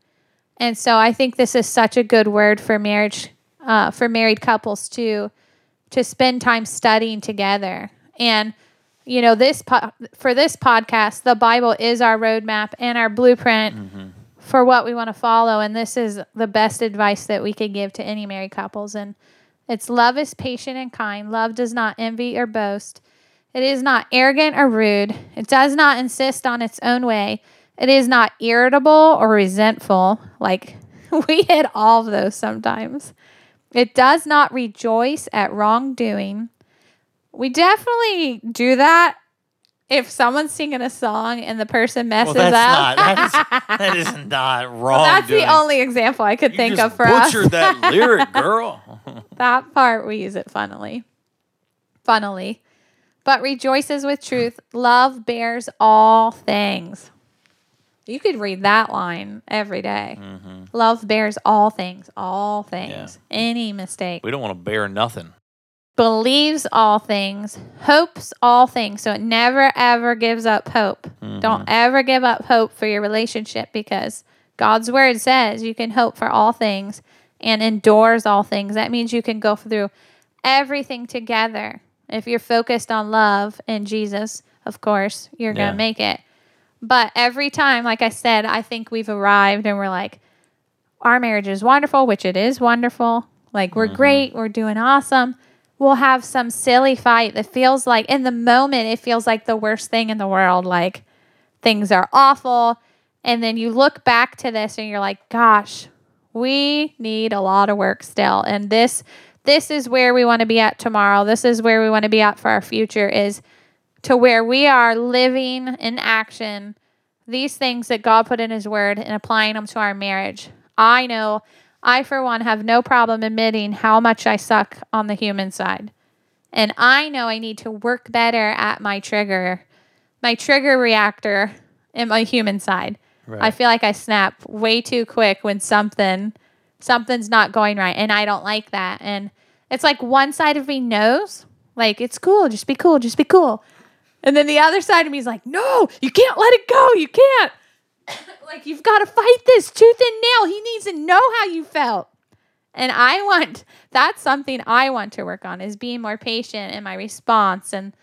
And so I think this is such a good word for marriage, uh, for married couples too, to spend time studying together. And you know, this po- for this podcast, the Bible is our roadmap and our blueprint for what we want to follow. And this is the best advice that we could give to any married couples. And it's love is patient and kind. Love does not envy or boast. It is not arrogant or rude. It does not insist on its own way. It is not irritable or resentful. Like we hit all of those sometimes. It does not rejoice at wrongdoing. We definitely do that if someone's singing a song and the person messes Well, that's up. not that is, that is not wrong. That's the only example I could you think of for us. butchered that lyric, girl. that part we use it funnily. Funnily. But rejoices with truth. Love bears all things. You could read that line every day. Mm-hmm. Love bears all things, all things. Any mistake. we don't want to bear nothing. Believes all things, hopes all things. So it never ever gives up hope. Mm-hmm. Don't ever give up hope for your relationship because God's word says you can hope for all things and endures all things. That means you can go through everything together. If you're focused on love and Jesus, of course, you're going to make it. But every time, like I said, I think we've arrived and we're like, our marriage is wonderful, which it is wonderful. Like, we're mm-hmm. great, we're doing awesome. We'll have some silly fight that feels like, in the moment, it feels like the worst thing in the world. Like, things are awful. And then you look back to this and you're like, gosh, we need a lot of work still. And this this is where we want to be at tomorrow. This is where we want to be at for our future is to where we are living in action these things that God put in his word and applying them to our marriage. I know I for one have no problem admitting how much I suck on the human side. And I know I need to work better at my trigger, my trigger reactor in my human side. Right. I feel like I snap way too quick when something something's not going right and I don't like that. And it's like one side of me knows, like it's cool, just be cool, just be cool. And then the other side of me is like, "No, you can't let it go. You can't." like you've got to fight this tooth and nail. He needs to know how you felt. And I want that's something I want to work on is being more patient in my response and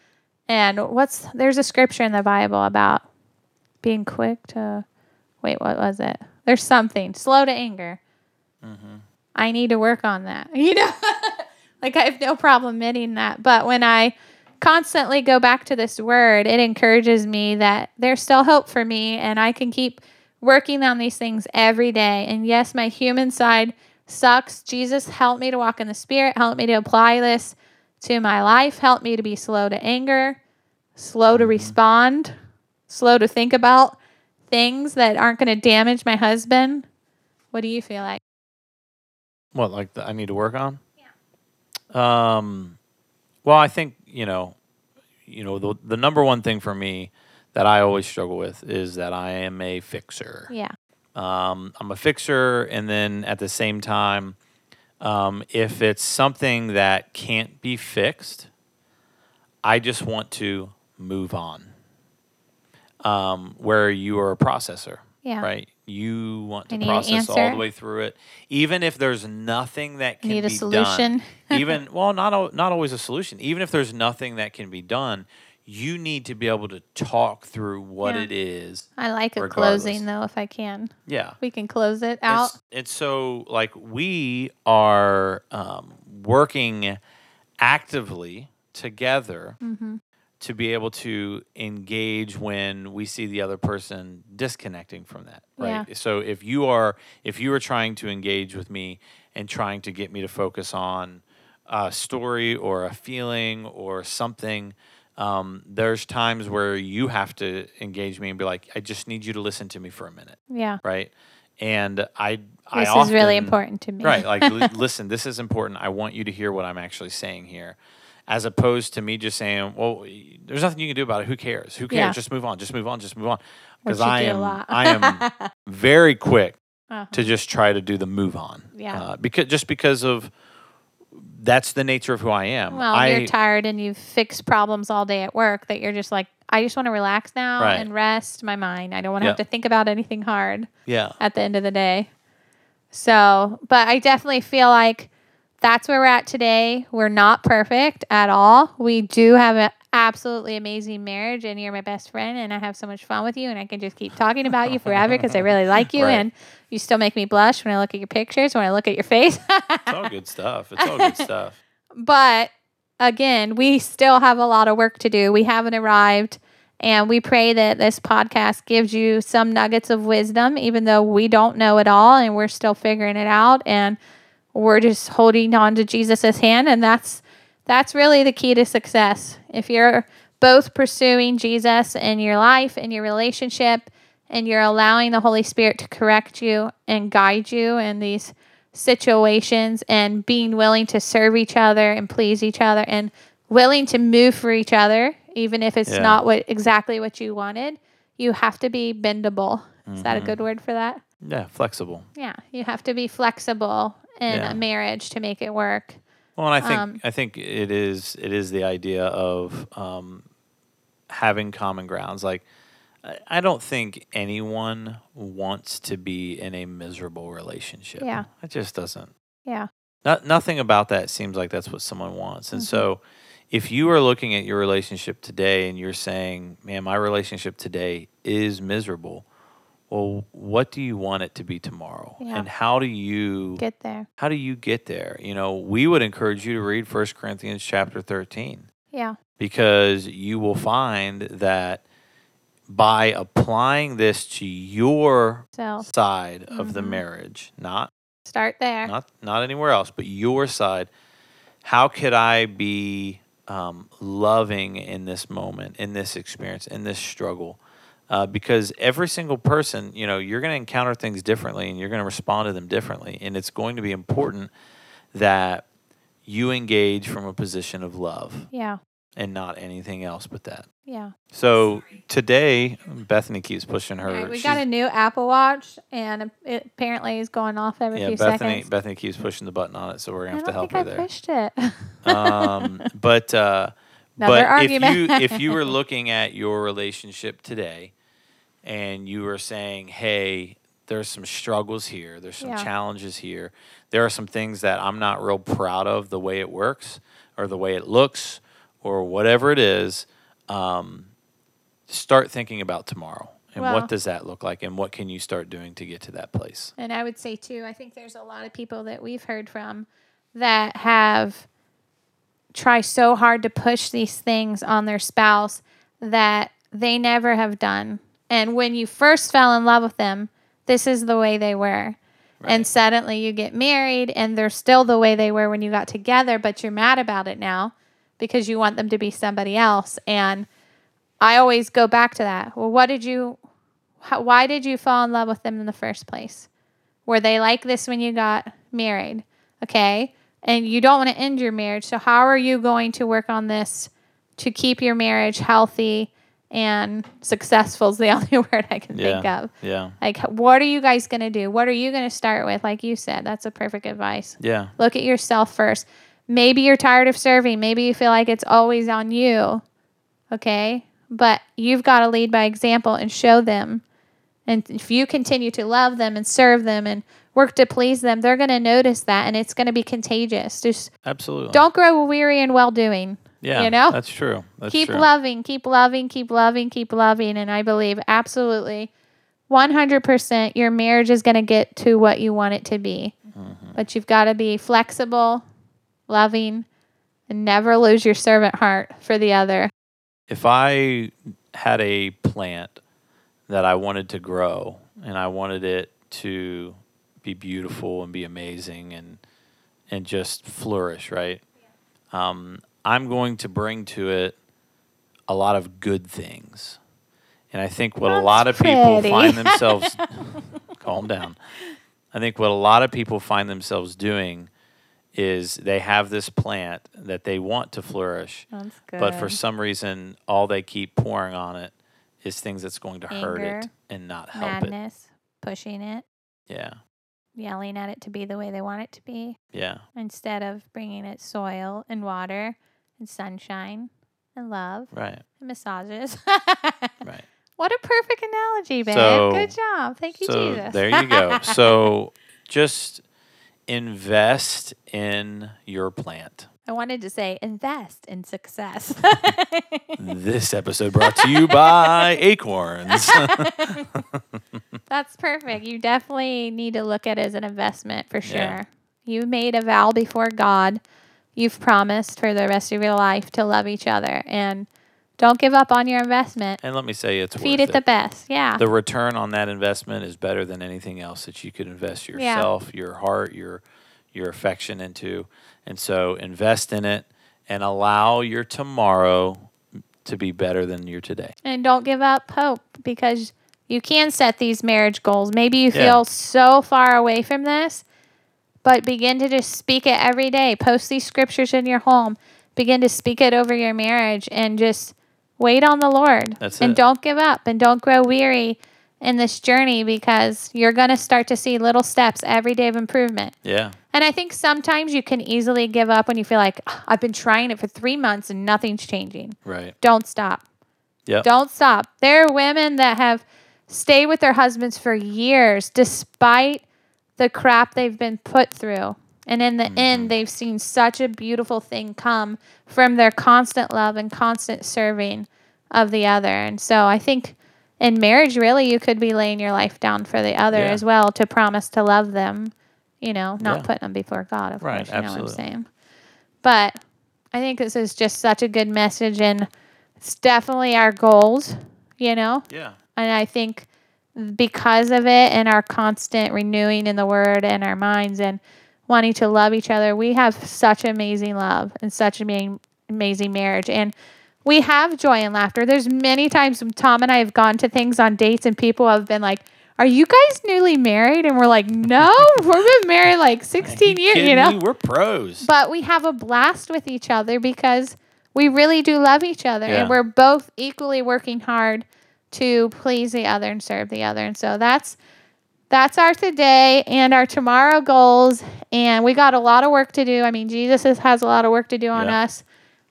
and what's there's a scripture in the Bible about being quick to wait, what was it? There's something slow to anger. Mm-hmm. I need to work on that. You know, like I have no problem admitting that. But when I constantly go back to this word, it encourages me that there's still hope for me and I can keep working on these things every day. And yes, my human side sucks. Jesus, help me to walk in the spirit, help me to apply this to my life, help me to be slow to anger, slow to respond, slow to think about things that aren't going to damage my husband. What do you feel like? What, like the, I need to work on? Yeah. Um, well, I think you know, you know, the the number one thing for me that I always struggle with is that I am a fixer. Yeah. Um, I'm a fixer, and then at the same time, um, if it's something that can't be fixed, I just want to move on. Um, where you are a processor, Yeah. right? You want to process all the way through it, even if there's nothing that can Need a be solution. done. even well, not not always a solution. Even if there's nothing that can be done, you need to be able to talk through what Yeah. it is. I like a closing though, if I can. Yeah, We can close it out. it's, it's so like we are um, working actively together Mm-hmm. To be able to engage when we see the other person disconnecting from that right Yeah. so if you are if you are trying to engage with me and trying to get me to focus on a story or a feeling or something um, there's times where you have to engage me and be like i just need you to listen to me for a minute Yeah. right and i I This is really important to me. Right. Like, li- listen, this is important. I want you to hear what I'm actually saying here, as opposed to me just saying, well, there's nothing you can do about it. Who cares? Who cares? Yeah. Just move on. Just move on. Just move on. Because I am. I am very quick Uh-huh. to just try to do the move on. Yeah. Uh, because just because of that's the nature of who I am. Well, I, you're tired and you've fixed problems all day at work that you're just like, I just want to relax now Right. and rest my mind. I don't want to have to think about anything hard yeah. at the end of the day. So, but I definitely feel like that's where we're at today. We're not perfect at all. We do have an absolutely amazing marriage, and you're my best friend, and I have so much fun with you, and I can just keep talking about you forever because I really like you, Right. and you still make me blush when I look at your pictures, when I look at your face. It's all good stuff. It's all good stuff. but again, we still have a lot of work to do. We haven't arrived. And we pray that this podcast gives you some nuggets of wisdom, even though we don't know it all and we're still figuring it out. And we're just holding on to Jesus' hand. And that's that's really the key to success. If you're both pursuing Jesus in your life, in your relationship, and you're allowing the Holy Spirit to correct you and guide you in these situations and being willing to serve each other and please each other and willing to move for each other even if it's Yeah. not what exactly what you wanted you have to be bendable is that a Mhm. good word for that Yeah. Flexible. yeah you have to be flexible in Yeah. a marriage to make it work Well, and I think Um, I think it is it is the idea of um, having common grounds. Like, I- don't think anyone wants to be in a miserable relationship. Yeah. it just doesn't. yeah Not, nothing about that seems like that's what someone wants. And Mhm. so, if you are looking at your relationship today and you're saying, "Man, my relationship today is miserable," well, what do you want it to be tomorrow? Yeah. And how do you get there how do you get there? You know, we would encourage you to read 1 Corinthians chapter 13 yeah because you will find that by applying this to your So side of the Mhm. marriage, not start there. not not anywhere else, but your side. How could I be um, loving in this moment, in this experience, in this struggle? Uh, because every single person, you know, you're going to encounter things differently, and you're going to respond to them differently, and it's going to be important that you engage from a position of love Yeah. and not anything else but that. Yeah. So today, Bethany keeps pushing her. Right, we she's- got a new Apple Watch, and it apparently is going off every yeah, few Bethany. seconds. Bethany keeps pushing the button on it, so we're gonna have to help her think I there. pushed it. um, but uh, Another but if you if you were looking at your relationship today, and you were saying, "Hey, there's some struggles here. There's some Yeah. challenges here. There are some things that I'm not real proud of the way it works, or the way it looks, or whatever it is." Um, start thinking about tomorrow and Well- what does that look like, and what can you start doing to get to that place. And I would say too, I think there's a lot of people that we've heard from that have try so hard to push these things on their spouse that they never have done. And when you first fell in love with them, this is the way they were. And suddenly you get married and they're still the way they were when you got together, but you're mad about it now because you want them to be somebody else. And I always go back to that. Well, what did you, how, why did you fall in love with them in the first place? Were they like this when you got married? Okay. And you don't want to end your marriage. So, how are you going to work on this to keep your marriage healthy and successful? Is the only word I can think Yeah. of. Yeah, Like, what are you guys going to do? What are you going to start with? Like you said, that's a perfect advice. yeah, Look at yourself first. Maybe you're tired of serving. Maybe you feel like it's always on you. Okay. But you've got to lead by example and show them. And if you continue to love them and serve them and work to please them, they're going to notice that and it's going to be contagious. Just absolutely. don't grow weary in well doing. Yeah, you know? that's true. That's keep true. loving, keep loving, keep loving, keep loving. And I believe absolutely 100% your marriage is going to get to what you want it to be. Mm-hmm. But you've got to be flexible, loving, and never lose your servant heart for the other. If I had a plant that I wanted to grow and I wanted it to be beautiful and be amazing and and just flourish, right? Um, I'm going to bring to it a lot of good things. And I think what a lot of people find themselves calm down. I think what a lot of people find themselves doing is they have this plant that they want to flourish, That's good. but for some reason all they keep pouring on it is things that's going to hurt it and not help it. madness, pushing it, Yeah. Yelling at it to be the way they want it to be, Yeah. instead of bringing it soil and water and sunshine and love Right. and massages. Right. What a perfect analogy, babe. So- Good job. Thank you, so Jesus. there you go. So just invest in your plant. I wanted to say invest in success. This episode brought to you by Acorns. That's perfect. You definitely need to look at it as an investment for sure. Yeah. You made a vow before God. You've promised for the rest of your life to love each other and don't give up on your investment. and let me say it's Feed worth it the best. Yeah. the return on that investment is better than anything else that you could invest Yeah. yourself, your heart, your your affection into. And so invest in it and allow your tomorrow to be better than your today. And don't give up hope because you can set these marriage goals. Maybe you Yeah. feel so far away from this, but begin to just speak it every day. Post these scriptures in your home. Begin to speak it over your marriage and just wait on the Lord. That's and it. don't give up and don't grow weary in this journey because you're going to start to see little steps every day of improvement. Yeah. And I think sometimes you can easily give up when you feel like, "Ah, I've been trying it for three months and nothing's changing Right. don't stop. Yeah. Don't stop. There are women that have stayed with their husbands for years despite the crap they've been put through. And in the end, mm-hmm. they've seen such a beautiful thing come from their constant love and constant serving of the other. And so I think in marriage, really, you could be laying your life down for the other Yeah. as well to promise to love them, you know, not Yeah. putting them before God, of Right, course. You know what I'm saying? But I think this is just such a good message, and it's definitely our goals. you know? Yeah. And I think because of it and our constant renewing in the word and our minds and wanting to love each other, we have such amazing love and such amazing, amazing marriage. And we have joy and laughter. There's many times when Tom and I have gone to things on dates and people have been like, are you guys newly married? And we're like, no, we've been married like 16 years, you know? me? We're pros. But we have a blast with each other because we really do love each other Yeah. and we're both equally working hard to please the other and serve the other. And so that's that's our today and our tomorrow goals. And we got a lot of work to do. I mean, Jesus has, a lot of work to do on Yeah. us.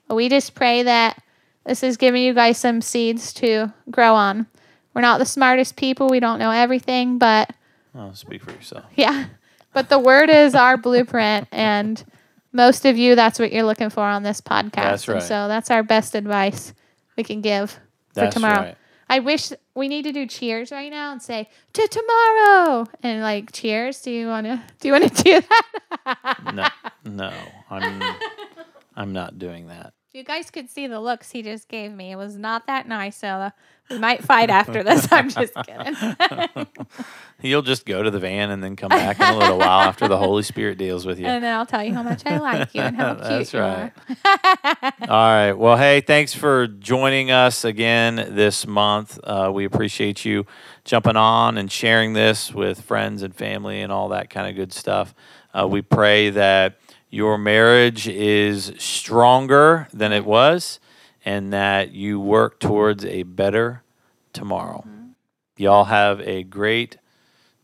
We just pray that this is giving you guys some seeds to grow on. We're not the smartest people. We don't know everything, but oh, speak for yourself. yeah. But the word is our blueprint. And most of you, that's what you're looking for on this podcast. That's And so that's our best advice we can give for tomorrow. right. I wish we need to do cheers right now and say to tomorrow and like cheers. Do you want to? Do you want to do that? No, no, I'm, I'm not doing that. you guys could see the looks he just gave me. It was not that nice. We might fight after this. I'm just kidding. You'll just go to the van and then come back in a little while after the Holy Spirit deals with you. and then I'll tell you how much I like you and how cute That's you right. are. All right. Well, hey, thanks for joining us again this month. Uh, we appreciate you jumping on and sharing this with friends and family and all that kind of good stuff. Uh, we pray that your marriage is stronger than it was and that you work towards a better tomorrow. Mm-hmm. Y'all have a great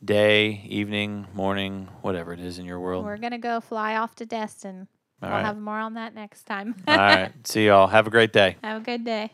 day, evening, morning, whatever it is in your world. We're gonna go fly off to Destin. All We'll right. have more on that next time. All right. See y'all. Have a great day. Have a good day.